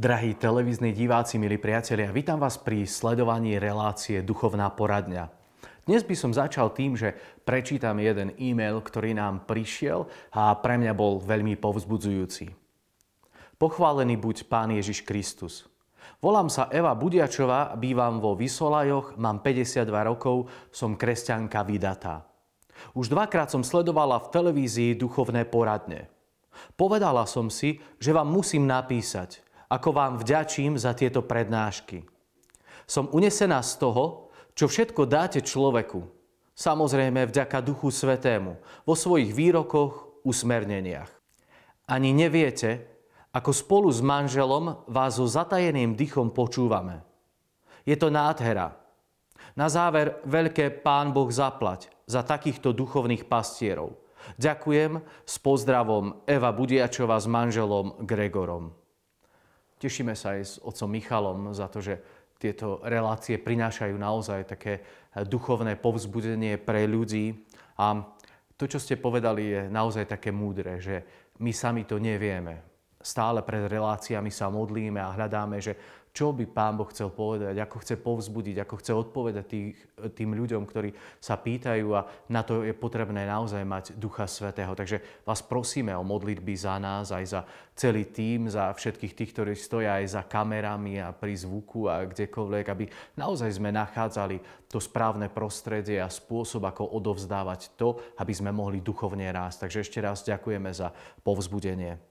Drahí televízni diváci, milí priatelia, vítam vás pri sledovaní relácie Duchovná poradňa. Dnes by som začal tým, že prečítam jeden e-mail, ktorý nám prišiel a pre mňa bol veľmi povzbudzujúci. Pochválený buď Pán Ježiš Kristus. Volám sa Eva Budiačová, bývam vo Vysolajoch, mám 52 rokov, som kresťanka vydatá. Už dvakrát som sledovala v televízii duchovné poradne. Povedala som si, že vám musím napísať – ako vám vďačím za tieto prednášky. Som unesená z toho, čo všetko dáte človeku. Samozrejme vďaka Duchu Svetému, vo svojich výrokoch, usmerneniach. Ani neviete, ako spolu s manželom vás so zatajeným dychom počúvame. Je to nádhera. Na záver veľké Pán Boh zaplať za takýchto duchovných pastierov. Ďakujem s pozdravom Eva Budiačova s manželom Gregorom. Tešíme sa aj s otcom Michalom za to, že tieto relácie prinášajú naozaj také duchovné povzbudenie pre ľudí. A to, čo ste povedali, je naozaj také múdre, že my sami to nevieme. Stále pred reláciami sa modlíme a hľadáme, že čo by Pán Boh chcel povedať, ako chce povzbudiť, ako chce odpovedať tých, tým ľuďom, ktorí sa pýtajú a na to je potrebné naozaj mať Ducha Svetého. Takže vás prosíme o modlitby za nás, aj za celý tým, za všetkých tých, ktorí stoja aj za kamerami a pri zvuku a kdekoľvek, aby naozaj sme nachádzali to správne prostredie a spôsob, ako odovzdávať to, aby sme mohli duchovne rásť. Takže ešte raz ďakujeme za povzbudenie.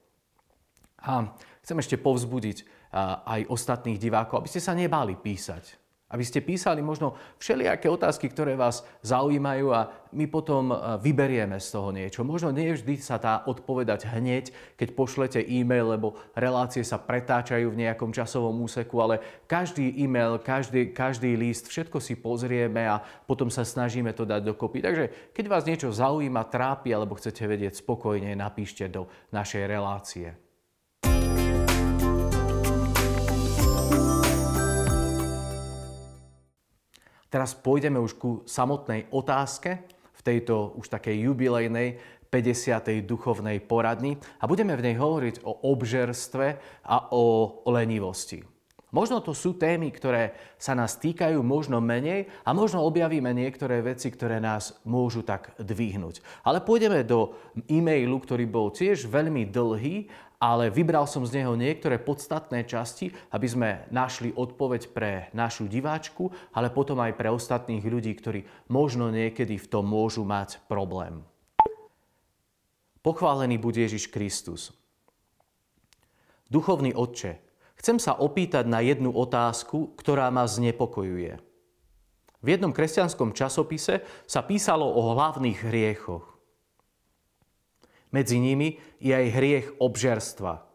A chcem ešte povzbudiť aj ostatných divákov, aby ste sa nebáli písať. Aby ste písali možno všelijaké otázky, ktoré vás zaujímajú a my potom e, vyberieme z toho niečo. Možno nie vždy sa dá odpovedať hneď, keď pošlete e-mail, lebo relácie sa pretáčajú v nejakom časovom úseku, ale každý e-mail, každý, každý list, všetko si pozrieme a potom sa snažíme to dať dokopy. Takže keď vás niečo zaujíma, trápi alebo chcete vedieť spokojne, napíšte do našej relácie. Teraz pôjdeme už ku samotnej otázke v tejto už takej jubilejnej 50. duchovnej poradni a budeme v nej hovoriť o obžerstve a o lenivosti. Možno to sú témy, ktoré sa nás týkajú, možno menej a možno objavíme niektoré veci, ktoré nás môžu tak dvihnúť. Ale pôjdeme do e-mailu, ktorý bol tiež veľmi dlhý ale vybral som z neho niektoré podstatné časti, aby sme našli odpoveď pre našu diváčku, ale potom aj pre ostatných ľudí, ktorí možno niekedy v tom môžu mať problém. Pochválený bude Ježiš Kristus. Duchovný Otče, chcem sa opýtať na jednu otázku, ktorá ma znepokojuje. V jednom kresťanskom časopise sa písalo o hlavných hriechoch. Medzi nimi je aj hriech obžerstva.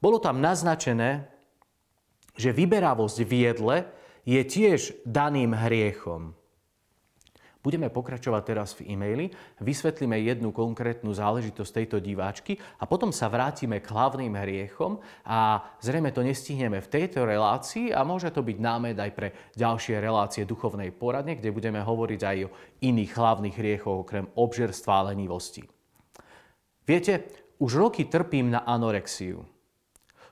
Bolo tam naznačené, že vyberavosť v jedle je tiež daným hriechom. Budeme pokračovať teraz v e-maili, vysvetlíme jednu konkrétnu záležitosť tejto diváčky a potom sa vrátime k hlavným hriechom a zrejme to nestihneme v tejto relácii a môže to byť námed aj pre ďalšie relácie duchovnej poradne, kde budeme hovoriť aj o iných hlavných hriechoch okrem obžerstva a lenivosti. Viete, už roky trpím na anorexiu.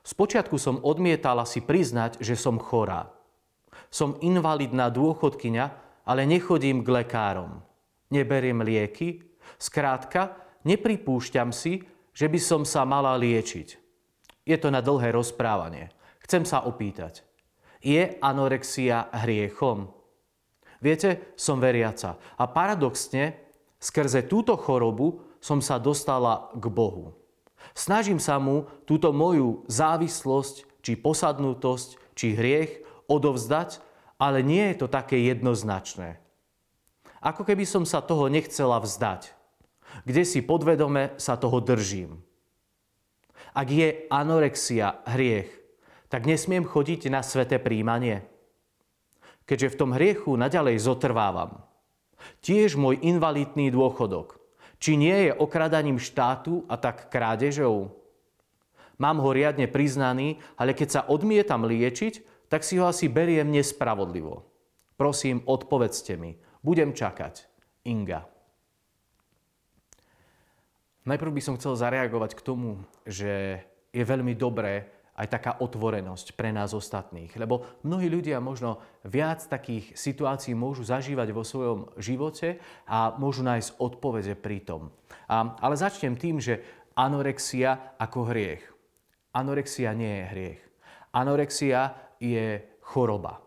Spočiatku som odmietala si priznať, že som chorá. Som invalidná dôchodkyňa, ale nechodím k lekárom. Neberiem lieky. Skrátka, nepripúšťam si, že by som sa mala liečiť. Je to na dlhé rozprávanie. Chcem sa opýtať. Je anorexia hriechom? Viete, som veriaca. A paradoxne, skrze túto chorobu som sa dostala k Bohu. Snažím sa mu túto moju závislosť, či posadnutosť, či hriech odovzdať, ale nie je to také jednoznačné. Ako keby som sa toho nechcela vzdať. Kde si podvedome sa toho držím. Ak je anorexia hriech, tak nesmiem chodiť na sveté príjmanie. Keďže v tom hriechu naďalej zotrvávam. Tiež môj invalidný dôchodok či nie je okradaním štátu a tak krádežou? Mám ho riadne priznaný, ale keď sa odmietam liečiť, tak si ho asi beriem nespravodlivo. Prosím, odpovedzte mi. Budem čakať. Inga. Najprv by som chcel zareagovať k tomu, že je veľmi dobré aj taká otvorenosť pre nás ostatných. Lebo mnohí ľudia možno viac takých situácií môžu zažívať vo svojom živote a môžu nájsť odpovede pri tom. A, ale začnem tým, že anorexia ako hriech. Anorexia nie je hriech. Anorexia je choroba.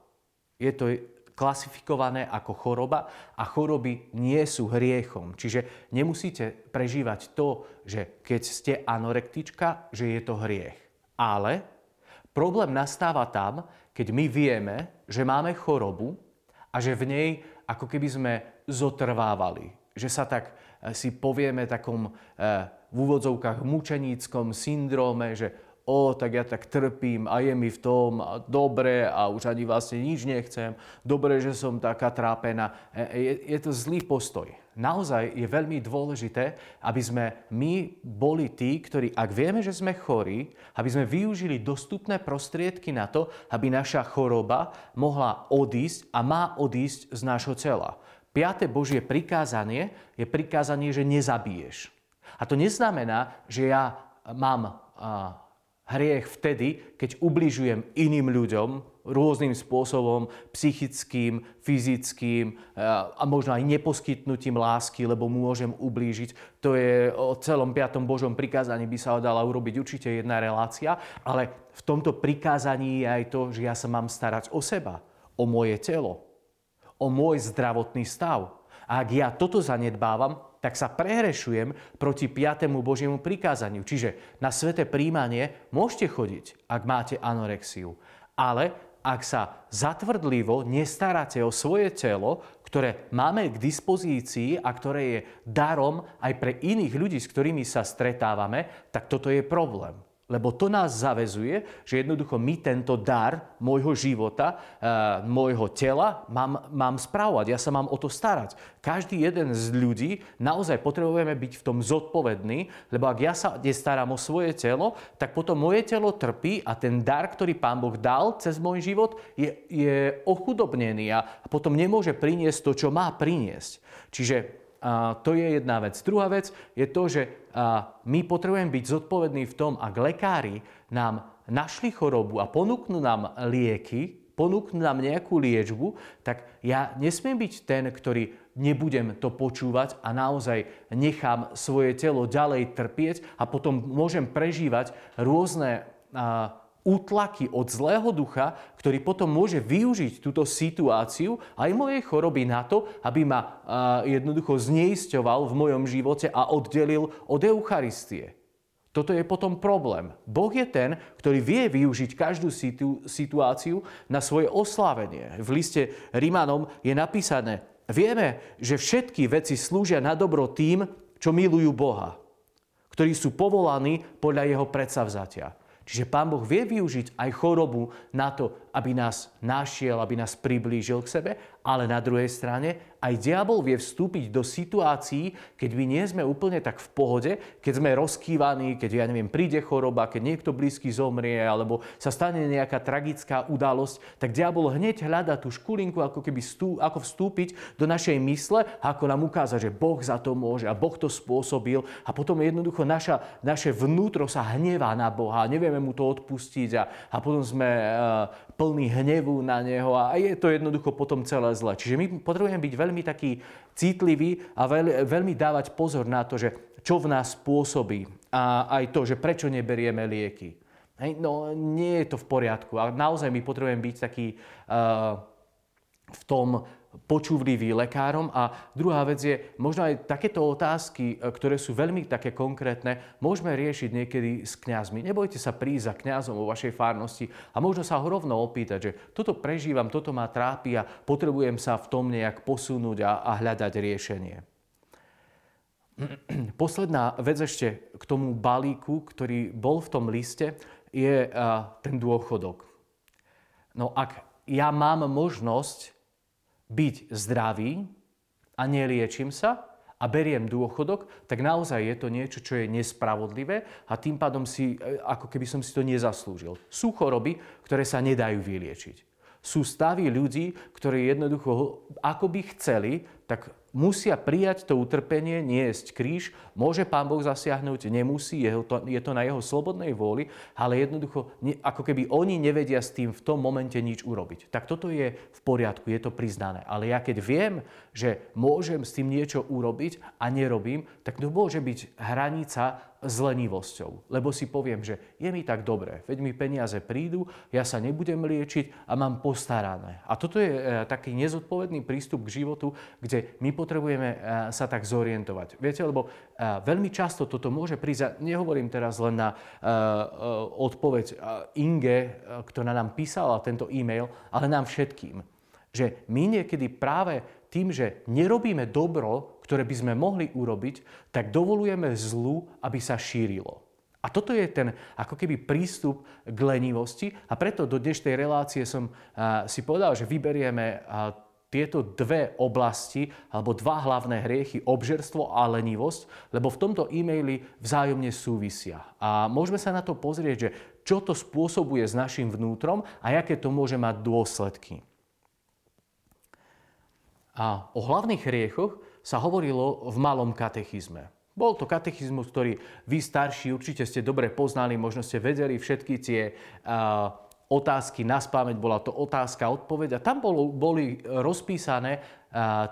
Je to klasifikované ako choroba a choroby nie sú hriechom. Čiže nemusíte prežívať to, že keď ste anorektička, že je to hriech. Ale problém nastáva tam, keď my vieme, že máme chorobu a že v nej ako keby sme zotrvávali. Že sa tak eh, si povieme takom eh, v úvodzovkách mučeníckom syndróme, že o, tak ja tak trpím a je mi v tom dobre a už ani vlastne nič nechcem, dobre, že som taká trápená. E, je, je to zlý postoj. Naozaj je veľmi dôležité, aby sme my boli tí, ktorí, ak vieme, že sme chorí, aby sme využili dostupné prostriedky na to, aby naša choroba mohla odísť a má odísť z nášho tela. Piaté Božie prikázanie je prikázanie, že nezabiješ. A to neznamená, že ja mám hriech vtedy, keď ubližujem iným ľuďom rôznym spôsobom, psychickým, fyzickým eh, a možno aj neposkytnutím lásky, lebo môžem ublížiť. To je o celom piatom Božom prikázaní by sa dala urobiť určite jedna relácia, ale v tomto prikázaní je aj to, že ja sa mám starať o seba, o moje telo, o môj zdravotný stav. A ak ja toto zanedbávam, tak sa prehrešujem proti 5. Božiemu prikázaniu. Čiže na sveté príjmanie môžete chodiť, ak máte anorexiu. Ale ak sa zatvrdlivo nestaráte o svoje telo, ktoré máme k dispozícii a ktoré je darom aj pre iných ľudí, s ktorými sa stretávame, tak toto je problém. Lebo to nás zavezuje, že jednoducho my tento dar môjho života, e, môjho tela mám, mám správovať. Ja sa mám o to starať. Každý jeden z ľudí naozaj potrebujeme byť v tom zodpovedný, lebo ak ja sa nestaram o svoje telo, tak potom moje telo trpí a ten dar, ktorý Pán Boh dal cez môj život, je, je ochudobnený a potom nemôže priniesť to, čo má priniesť. Čiže to je jedna vec. Druhá vec je to, že my potrebujeme byť zodpovední v tom, ak lekári nám našli chorobu a ponúknú nám lieky, ponúknú nám nejakú liečbu, tak ja nesmiem byť ten, ktorý nebudem to počúvať a naozaj nechám svoje telo ďalej trpieť a potom môžem prežívať rôzne útlaky od zlého ducha, ktorý potom môže využiť túto situáciu aj mojej choroby na to, aby ma jednoducho zneisťoval v mojom živote a oddelil od Eucharistie. Toto je potom problém. Boh je ten, ktorý vie využiť každú situ- situáciu na svoje oslávenie. V liste Rímanom je napísané, vieme, že všetky veci slúžia na dobro tým, čo milujú Boha, ktorí sú povolaní podľa jeho predsavzatia. Čiže Pán Boh vie využiť aj chorobu na to, aby nás našiel, aby nás priblížil k sebe, ale na druhej strane aj diabol vie vstúpiť do situácií, keď my nie sme úplne tak v pohode, keď sme rozkývaní, keď, ja neviem, príde choroba, keď niekto blízky zomrie, alebo sa stane nejaká tragická udalosť, tak diabol hneď hľada tú škulinku, ako keby stú, ako vstúpiť do našej mysle, ako nám ukáza, že Boh za to môže a Boh to spôsobil. A potom jednoducho naša, naše vnútro sa hnevá na Boha, nevieme mu to odpustiť a, a potom sme uh, plný hnevu na Neho a je to jednoducho potom celé zle. Čiže my potrebujeme byť veľmi taký citlivý a veľ, veľmi dávať pozor na to, že čo v nás spôsobí a aj to, že prečo neberieme lieky. Hej, no nie je to v poriadku a naozaj my potrebujeme byť taký uh, v tom počúvlivý lekárom. A druhá vec je, možno aj takéto otázky, e, ktoré sú veľmi také konkrétne, môžeme riešiť niekedy s kňazmi. Nebojte sa prísť za kňazom vo vašej fárnosti a možno sa ho rovno opýtať, že toto prežívam, toto ma trápi a potrebujem sa v tom nejak posunúť a, a hľadať riešenie. Posledná vec ešte k tomu balíku, ktorý bol v tom liste, je ten dôchodok. No ak ja mám možnosť byť zdravý a neliečím sa a beriem dôchodok, tak naozaj je to niečo, čo je nespravodlivé a tým pádom si, e, ako keby som si to nezaslúžil. Sú choroby, ktoré sa nedajú vyliečiť. Sú stavy ľudí, ktorí jednoducho, ako by chceli, tak musia prijať to utrpenie, niesť kríž. Môže Pán Boh zasiahnuť, nemusí, je to, na jeho slobodnej vôli, ale jednoducho, ako keby oni nevedia s tým v tom momente nič urobiť. Tak toto je v poriadku, je to priznané. Ale ja keď viem, že môžem s tým niečo urobiť a nerobím, tak to môže byť hranica s lenivosťou. Lebo si poviem, že je mi tak dobre, veď mi peniaze prídu, ja sa nebudem liečiť a mám postarané. A toto je e, taký nezodpovedný prístup k životu, kde my potrebujeme e, sa tak zorientovať. Viete, lebo e, veľmi často toto môže prísť, nehovorím teraz len na odpoveď Inge, ktorá nám písala tento e-mail, ale nám všetkým. Že my niekedy práve tým, že nerobíme dobro, ktoré by sme mohli urobiť, tak dovolujeme zlu, aby sa šírilo. A toto je ten ako keby prístup k lenivosti a preto do dnešnej relácie som si povedal, že vyberieme tieto dve oblasti alebo dva hlavné hriechy, obžerstvo a lenivosť, lebo v tomto e-maili vzájomne súvisia. A môžeme sa na to pozrieť, že čo to spôsobuje s našim vnútrom a aké to môže mať dôsledky. A o hlavných hriechoch sa hovorilo v malom katechizme. Bol to katechizmus, ktorý vy starší určite ste dobre poznali, možno ste vedeli všetky tie uh, otázky na spameť, bola to otázka, odpoveď. A tam bolo, boli rozpísané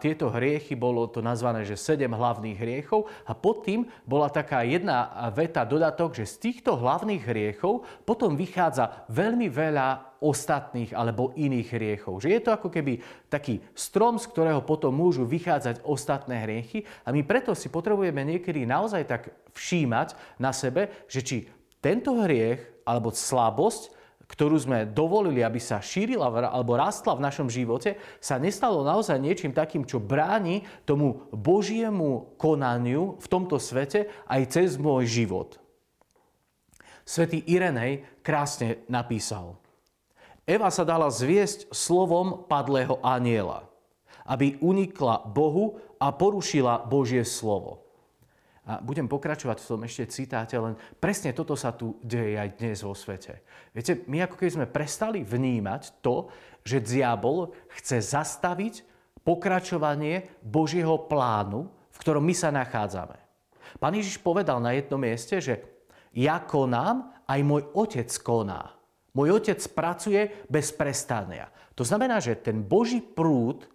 tieto hriechy, bolo to nazvané, že sedem hlavných hriechov. A pod tým bola taká jedna veta, dodatok, že z týchto hlavných hriechov potom vychádza veľmi veľa ostatných alebo iných hriechov. Že je to ako keby taký strom, z ktorého potom môžu vychádzať ostatné hriechy. A my preto si potrebujeme niekedy naozaj tak všímať na sebe, že či tento hriech alebo slabosť ktorú sme dovolili, aby sa šírila alebo rastla v našom živote, sa nestalo naozaj niečím takým, čo bráni tomu Božiemu konaniu v tomto svete aj cez môj život. Svetý Irenej krásne napísal. Eva sa dala zviesť slovom padlého aniela, aby unikla Bohu a porušila Božie slovo. A budem pokračovať v tom ešte citáte, len presne toto sa tu deje aj dnes vo svete. Viete, my ako keby sme prestali vnímať to, že diabol chce zastaviť pokračovanie Božieho plánu, v ktorom my sa nachádzame. Pán Ježiš povedal na jednom mieste, že ja konám, aj môj otec koná. Môj otec pracuje bez prestania. To znamená, že ten Boží prúd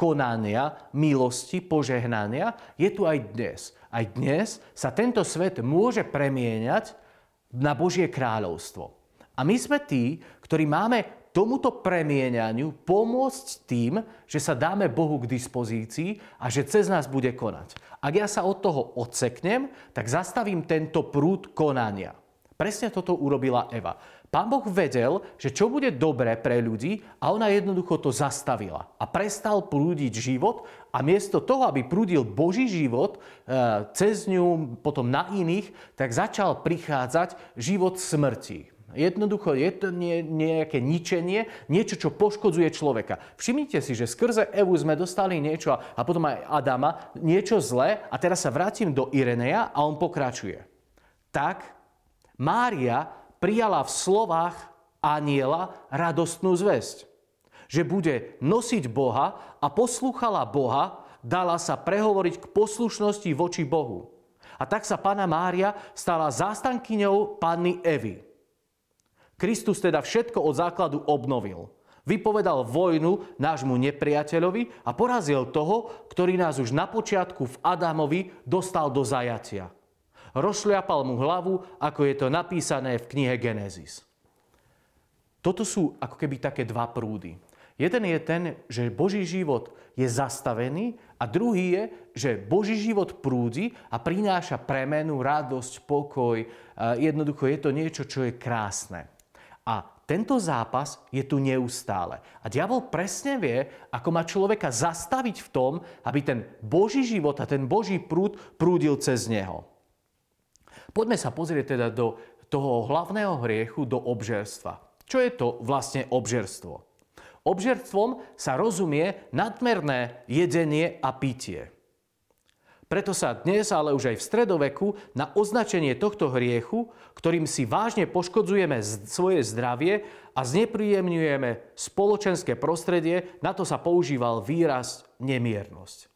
konania, milosti, požehnania je tu aj dnes. Aj dnes sa tento svet môže premieňať na Božie kráľovstvo. A my sme tí, ktorí máme tomuto premieňaniu pomôcť tým, že sa dáme Bohu k dispozícii a že cez nás bude konať. Ak ja sa od toho odseknem, tak zastavím tento prúd konania. Presne toto urobila Eva. Pán Boh vedel, že čo bude dobré pre ľudí a ona jednoducho to zastavila. A prestal prúdiť život a miesto toho, aby prúdil Boží život e, cez ňu, potom na iných, tak začal prichádzať život smrti. Jednoducho je to nie, nejaké ničenie, niečo, čo poškodzuje človeka. Všimnite si, že skrze Evu sme dostali niečo a potom aj Adama, niečo zlé a teraz sa vrátim do Ireneja a on pokračuje. Tak Mária prijala v slovách aniela radostnú zväzť. Že bude nosiť Boha a poslúchala Boha, dala sa prehovoriť k poslušnosti voči Bohu. A tak sa pána Mária stala zástankyňou panny Evy. Kristus teda všetko od základu obnovil. Vypovedal vojnu nášmu nepriateľovi a porazil toho, ktorý nás už na počiatku v Adamovi dostal do zajatia rozšliapal mu hlavu, ako je to napísané v knihe Genesis. Toto sú ako keby také dva prúdy. Jeden je ten, že Boží život je zastavený a druhý je, že Boží život prúdi a prináša premenu, radosť, pokoj. Jednoducho je to niečo, čo je krásne. A tento zápas je tu neustále. A diabol presne vie, ako má človeka zastaviť v tom, aby ten Boží život a ten Boží prúd prúdil cez neho. Poďme sa pozrieť teda do toho hlavného hriechu, do obžerstva. Čo je to vlastne obžerstvo? Obžerstvom sa rozumie nadmerné jedenie a pitie. Preto sa dnes, ale už aj v stredoveku, na označenie tohto hriechu, ktorým si vážne poškodzujeme svoje zdravie a znepríjemňujeme spoločenské prostredie, na to sa používal výraz nemiernosť.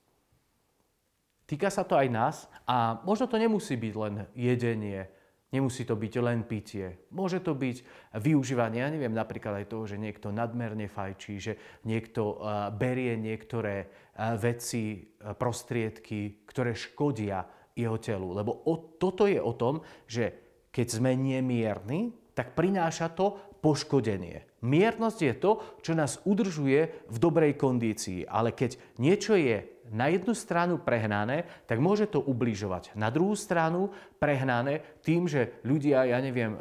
Týka sa to aj nás a možno to nemusí byť len jedenie, nemusí to byť len pitie. Môže to byť využívanie, ja neviem, napríklad aj toho, že niekto nadmerne fajčí, že niekto berie niektoré veci, prostriedky, ktoré škodia jeho telu. Lebo o, toto je o tom, že keď sme nemierni, tak prináša to poškodenie. Miernosť je to, čo nás udržuje v dobrej kondícii. Ale keď niečo je na jednu stranu prehnané, tak môže to ubližovať. Na druhú stranu prehnané tým, že ľudia, ja neviem, e,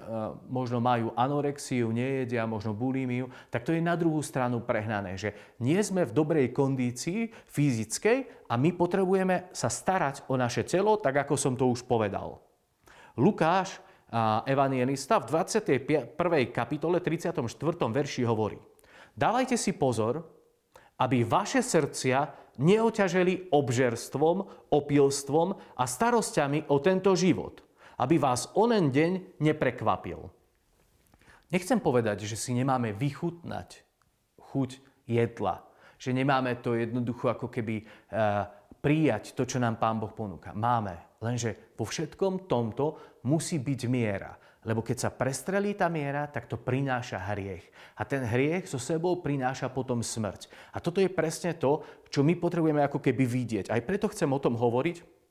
možno majú anorexiu, nejedia, možno bulimiu, tak to je na druhú stranu prehnané, že nie sme v dobrej kondícii fyzickej a my potrebujeme sa starať o naše telo, tak ako som to už povedal. Lukáš evangelista v 21. kapitole 34. verši hovorí Dávajte si pozor, aby vaše srdcia neoťaželi obžerstvom, opilstvom a starosťami o tento život, aby vás onen deň neprekvapil. Nechcem povedať, že si nemáme vychutnať chuť jedla, že nemáme to jednoducho ako keby uh, prijať to, čo nám Pán Boh ponúka. Máme, Lenže vo všetkom tomto musí byť miera. Lebo keď sa prestrelí tá miera, tak to prináša hriech. A ten hriech so sebou prináša potom smrť. A toto je presne to, čo my potrebujeme ako keby vidieť. Aj preto chcem o tom hovoriť,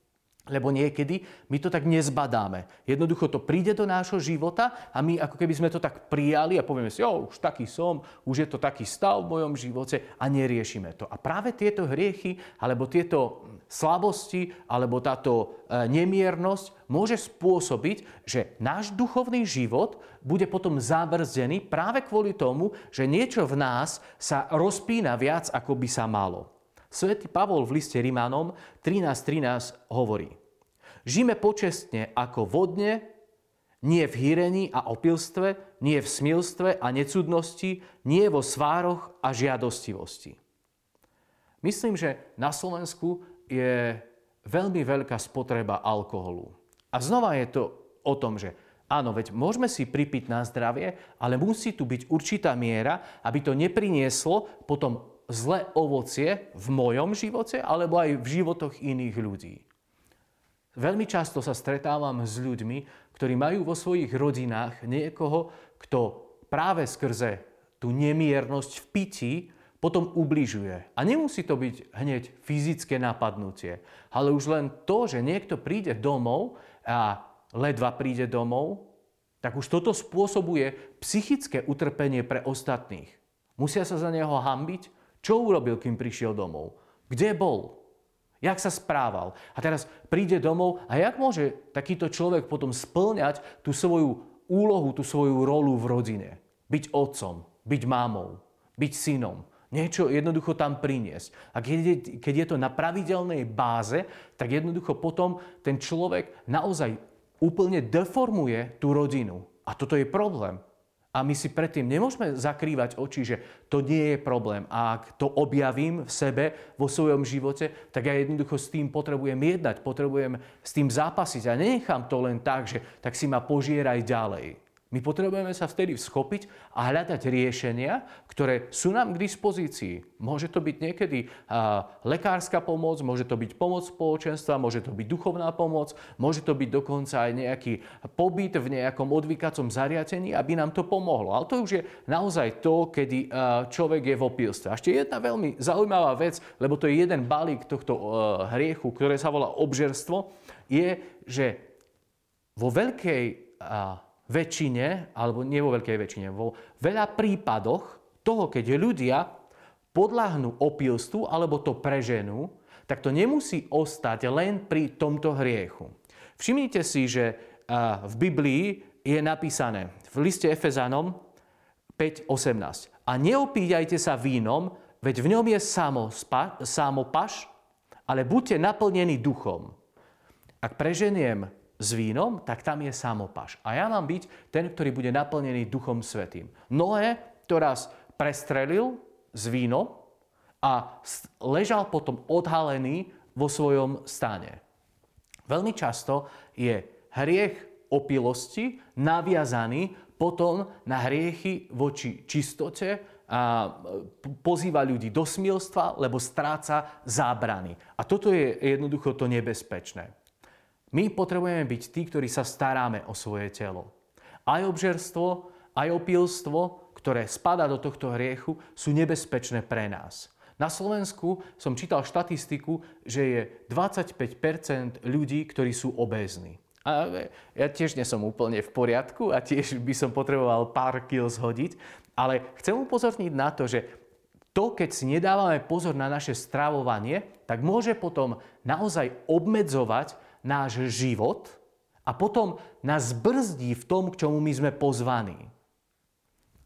lebo niekedy my to tak nezbadáme. Jednoducho to príde do nášho života a my ako keby sme to tak prijali a povieme si, jo, už taký som, už je to taký stav v mojom živote a neriešime to. A práve tieto hriechy, alebo tieto slabosti, alebo táto e, nemiernosť môže spôsobiť, že náš duchovný život bude potom zabrzdený práve kvôli tomu, že niečo v nás sa rozpína viac, ako by sa malo. Svetý Pavol v liste Rimanom 13.13 hovorí Žime počestne ako vodne, nie v hýrení a opilstve, nie v smilstve a necudnosti, nie vo svároch a žiadostivosti. Myslím, že na Slovensku je veľmi veľká spotreba alkoholu. A znova je to o tom, že áno, veď môžeme si pripiť na zdravie, ale musí tu byť určitá miera, aby to neprinieslo potom zlé ovocie v mojom živote alebo aj v životoch iných ľudí. Veľmi často sa stretávam s ľuďmi, ktorí majú vo svojich rodinách niekoho, kto práve skrze tú nemiernosť v pití potom ubližuje. A nemusí to byť hneď fyzické napadnutie, ale už len to, že niekto príde domov a ledva príde domov, tak už toto spôsobuje psychické utrpenie pre ostatných. Musia sa za neho hambiť, čo urobil, kým prišiel domov? Kde bol? Jak sa správal? A teraz príde domov a jak môže takýto človek potom splňať tú svoju úlohu, tú svoju rolu v rodine? Byť otcom, byť mámou, byť synom. Niečo jednoducho tam priniesť. A keď je, keď je to na pravidelnej báze, tak jednoducho potom ten človek naozaj úplne deformuje tú rodinu. A toto je problém. A my si predtým nemôžeme zakrývať oči, že to nie je problém. A ak to objavím v sebe, vo svojom živote, tak ja jednoducho s tým potrebujem jednať, potrebujem s tým zápasiť. A nenechám to len tak, že tak si ma požieraj ďalej. My potrebujeme sa vtedy schopiť a hľadať riešenia, ktoré sú nám k dispozícii. Môže to byť niekedy a, lekárska pomoc, môže to byť pomoc spoločenstva, môže to byť duchovná pomoc, môže to byť dokonca aj nejaký pobyt v nejakom odvykacom zariadení, aby nám to pomohlo. Ale to už je naozaj to, kedy a, človek je v opilstve. A ešte jedna veľmi zaujímavá vec, lebo to je jeden balík tohto a, hriechu, ktoré sa volá obžerstvo, je, že vo veľkej a, väčšine, alebo nie vo veľkej väčšine, vo veľa prípadoch toho, keď ľudia podľahnú opilstvu alebo to preženú, tak to nemusí ostať len pri tomto hriechu. Všimnite si, že v Biblii je napísané v liste Efezanom 5.18. A neopíjajte sa vínom, veď v ňom je samopaš, ale buďte naplnení duchom. Ak preženiem s vínom, tak tam je samopaš. A ja mám byť ten, ktorý bude naplnený Duchom Svetým. Noé to raz prestrelil s vínom a ležal potom odhalený vo svojom stane. Veľmi často je hriech opilosti naviazaný potom na hriechy voči čistote pozýva ľudí do smilstva, lebo stráca zábrany. A toto je jednoducho to nebezpečné. My potrebujeme byť tí, ktorí sa staráme o svoje telo. Aj obžerstvo, aj opilstvo, ktoré spada do tohto hriechu, sú nebezpečné pre nás. Na Slovensku som čítal štatistiku, že je 25 ľudí, ktorí sú obézni. A ja tiež nie som úplne v poriadku a tiež by som potreboval pár kil zhodiť, ale chcem upozorniť na to, že to, keď si nedávame pozor na naše stravovanie, tak môže potom naozaj obmedzovať náš život a potom nás brzdí v tom, k čomu my sme pozvaní.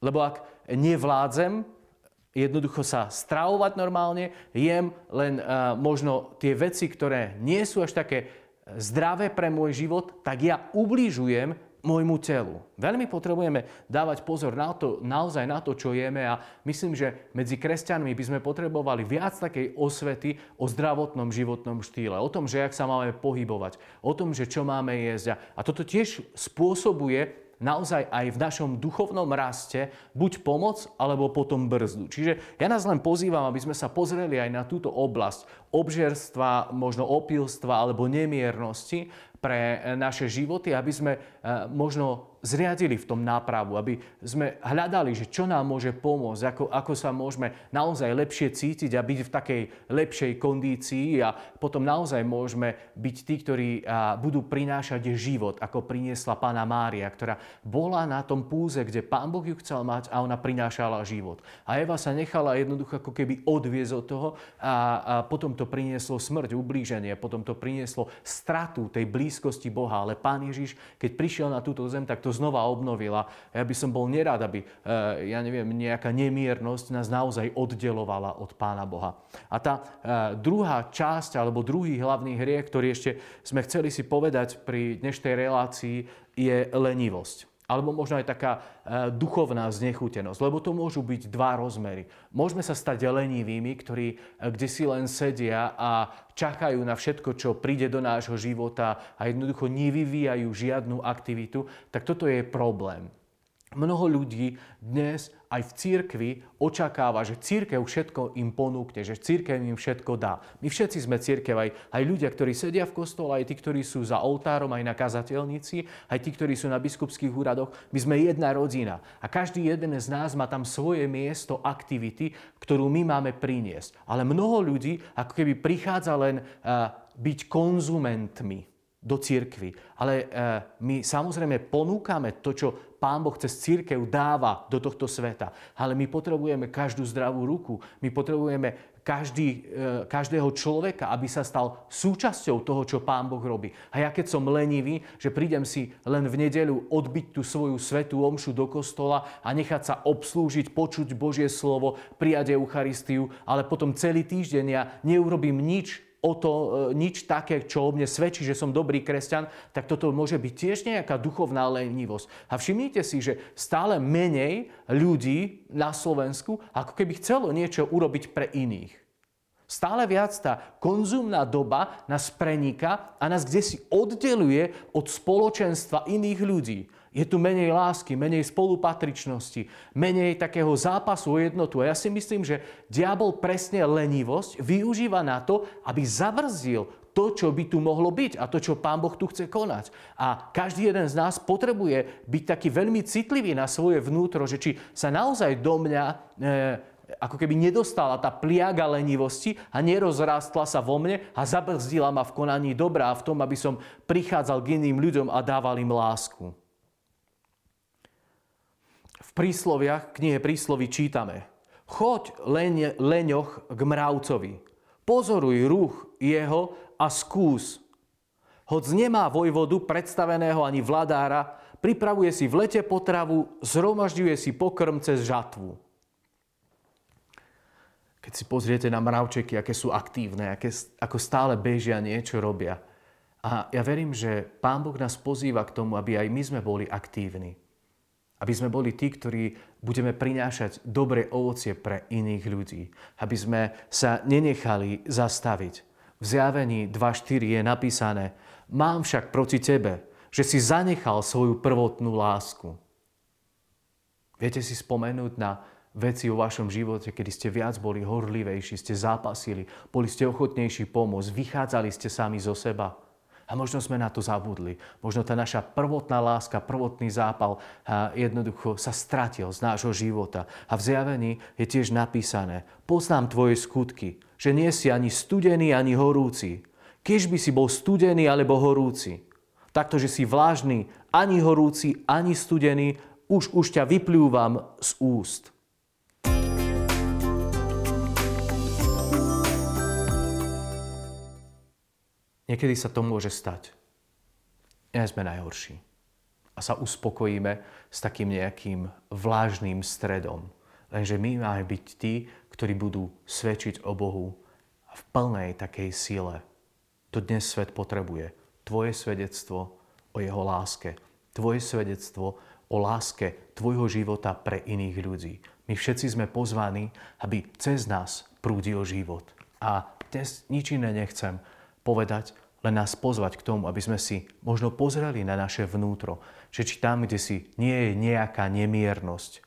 Lebo ak nevládzem jednoducho sa stravovať normálne, jem len uh, možno tie veci, ktoré nie sú až také zdravé pre môj život, tak ja ubližujem môjmu telu. Veľmi potrebujeme dávať pozor na to, naozaj na to, čo jeme a myslím, že medzi kresťanmi by sme potrebovali viac takej osvety o zdravotnom životnom štýle, o tom, že jak sa máme pohybovať, o tom, že čo máme jesť. A toto tiež spôsobuje naozaj aj v našom duchovnom raste buď pomoc, alebo potom brzdu. Čiže ja nás len pozývam, aby sme sa pozreli aj na túto oblasť obžerstva, možno opilstva alebo nemiernosti pre naše životy, aby sme možno zriadili v tom nápravu, aby sme hľadali, že čo nám môže pomôcť, ako, ako sa môžeme naozaj lepšie cítiť a byť v takej lepšej kondícii a potom naozaj môžeme byť tí, ktorí budú prinášať život, ako priniesla pána Mária, ktorá bola na tom púze, kde pán Boh ju chcel mať a ona prinášala život. A Eva sa nechala jednoducho ako keby odviezť od toho a, a potom to prinieslo smrť, ublíženie, potom to prinieslo stratu tej blízkosti Boha. Ale pán Ježiš, keď prišiel na túto zem, tak to znova obnovila. Ja by som bol nerad, aby, eh, ja neviem, nejaká nemiernosť nás naozaj oddelovala od Pána Boha. A tá eh, druhá časť, alebo druhý hlavný hriech, ktorý ešte sme chceli si povedať pri dnešnej relácii, je lenivosť alebo možno aj taká e, duchovná znechútenosť, lebo to môžu byť dva rozmery. Môžeme sa stať lenivými, ktorí e, kde si len sedia a čakajú na všetko, čo príde do nášho života a jednoducho nevyvíjajú žiadnu aktivitu, tak toto je problém. Mnoho ľudí dnes aj v církvi očakáva, že církev všetko im ponúkne, že církev im všetko dá. My všetci sme církev, aj, aj ľudia, ktorí sedia v kostole, aj tí, ktorí sú za oltárom, aj na kazateľnici, aj tí, ktorí sú na biskupských úradoch. My sme jedna rodina a každý jeden z nás má tam svoje miesto aktivity, ktorú my máme priniesť. Ale mnoho ľudí ako keby prichádza len uh, byť konzumentmi do církvy. Ale e, my samozrejme ponúkame to, čo Pán Boh cez církev dáva do tohto sveta. Ale my potrebujeme každú zdravú ruku. My potrebujeme každý, e, každého človeka, aby sa stal súčasťou toho, čo Pán Boh robí. A ja keď som lenivý, že prídem si len v nedeľu odbiť tú svoju svetú omšu do kostola a nechať sa obslúžiť, počuť Božie slovo, prijať Eucharistiu, ale potom celý týždeň ja neurobím nič o to e, nič také, čo o mne svedčí, že som dobrý kresťan, tak toto môže byť tiež nejaká duchovná lenivosť. A všimnite si, že stále menej ľudí na Slovensku ako keby chcelo niečo urobiť pre iných. Stále viac tá konzumná doba nás prenika a nás kde si oddeluje od spoločenstva iných ľudí. Je tu menej lásky, menej spolupatričnosti, menej takého zápasu o jednotu. A ja si myslím, že diabol presne lenivosť využíva na to, aby zavrzdil to, čo by tu mohlo byť a to, čo Pán Boh tu chce konať. A každý jeden z nás potrebuje byť taký veľmi citlivý na svoje vnútro, že či sa naozaj do mňa e, ako keby nedostala tá pliaga lenivosti a nerozrástla sa vo mne a zabrzdila ma v konaní dobrá v tom, aby som prichádzal k iným ľuďom a dával im lásku prísloviach, knihe prísloví čítame. Choď leň, leňoch k mravcovi. Pozoruj ruch jeho a skús. Hoď nemá vojvodu predstaveného ani vladára, pripravuje si v lete potravu, zhromažďuje si pokrm cez žatvu. Keď si pozriete na mravčeky, aké sú aktívne, aké, ako stále bežia, niečo robia. A ja verím, že Pán Boh nás pozýva k tomu, aby aj my sme boli aktívni. Aby sme boli tí, ktorí budeme prinášať dobré ovocie pre iných ľudí. Aby sme sa nenechali zastaviť. V zjavení 2.4 je napísané Mám však proti tebe, že si zanechal svoju prvotnú lásku. Viete si spomenúť na veci vo vašom živote, kedy ste viac boli horlivejší, ste zápasili, boli ste ochotnejší pomôcť, vychádzali ste sami zo seba. A možno sme na to zabudli. Možno tá naša prvotná láska, prvotný zápal jednoducho sa stratil z nášho života. A v zjavení je tiež napísané, poznám tvoje skutky, že nie si ani studený, ani horúci. Keď by si bol studený alebo horúci, takto, že si vlážny, ani horúci, ani studený, už, už ťa vyplúvam z úst. Niekedy sa to môže stať. Nie sme najhorší. A sa uspokojíme s takým nejakým vlážným stredom. Lenže my máme byť tí, ktorí budú svedčiť o Bohu v plnej takej sile. To dnes svet potrebuje. Tvoje svedectvo o jeho láske. Tvoje svedectvo o láske tvojho života pre iných ľudí. My všetci sme pozvaní, aby cez nás prúdil život. A dnes nič iné nechcem, povedať, len nás pozvať k tomu, aby sme si možno pozreli na naše vnútro, že či tam, kde si nie je nejaká nemiernosť,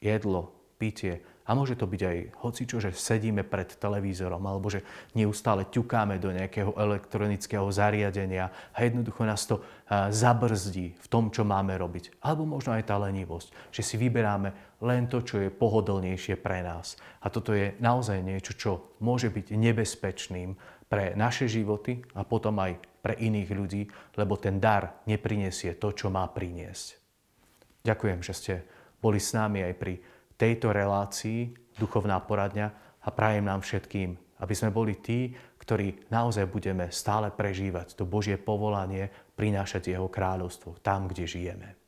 jedlo, pitie, a môže to byť aj hocičo, že sedíme pred televízorom alebo že neustále ťukáme do nejakého elektronického zariadenia a jednoducho nás to zabrzdí v tom, čo máme robiť. Alebo možno aj tá lenivosť, že si vyberáme len to, čo je pohodlnejšie pre nás. A toto je naozaj niečo, čo môže byť nebezpečným pre naše životy a potom aj pre iných ľudí, lebo ten dar neprinesie to, čo má priniesť. Ďakujem, že ste boli s nami aj pri tejto relácii Duchovná poradňa a prajem nám všetkým, aby sme boli tí, ktorí naozaj budeme stále prežívať to Božie povolanie, prinášať Jeho kráľovstvo tam, kde žijeme.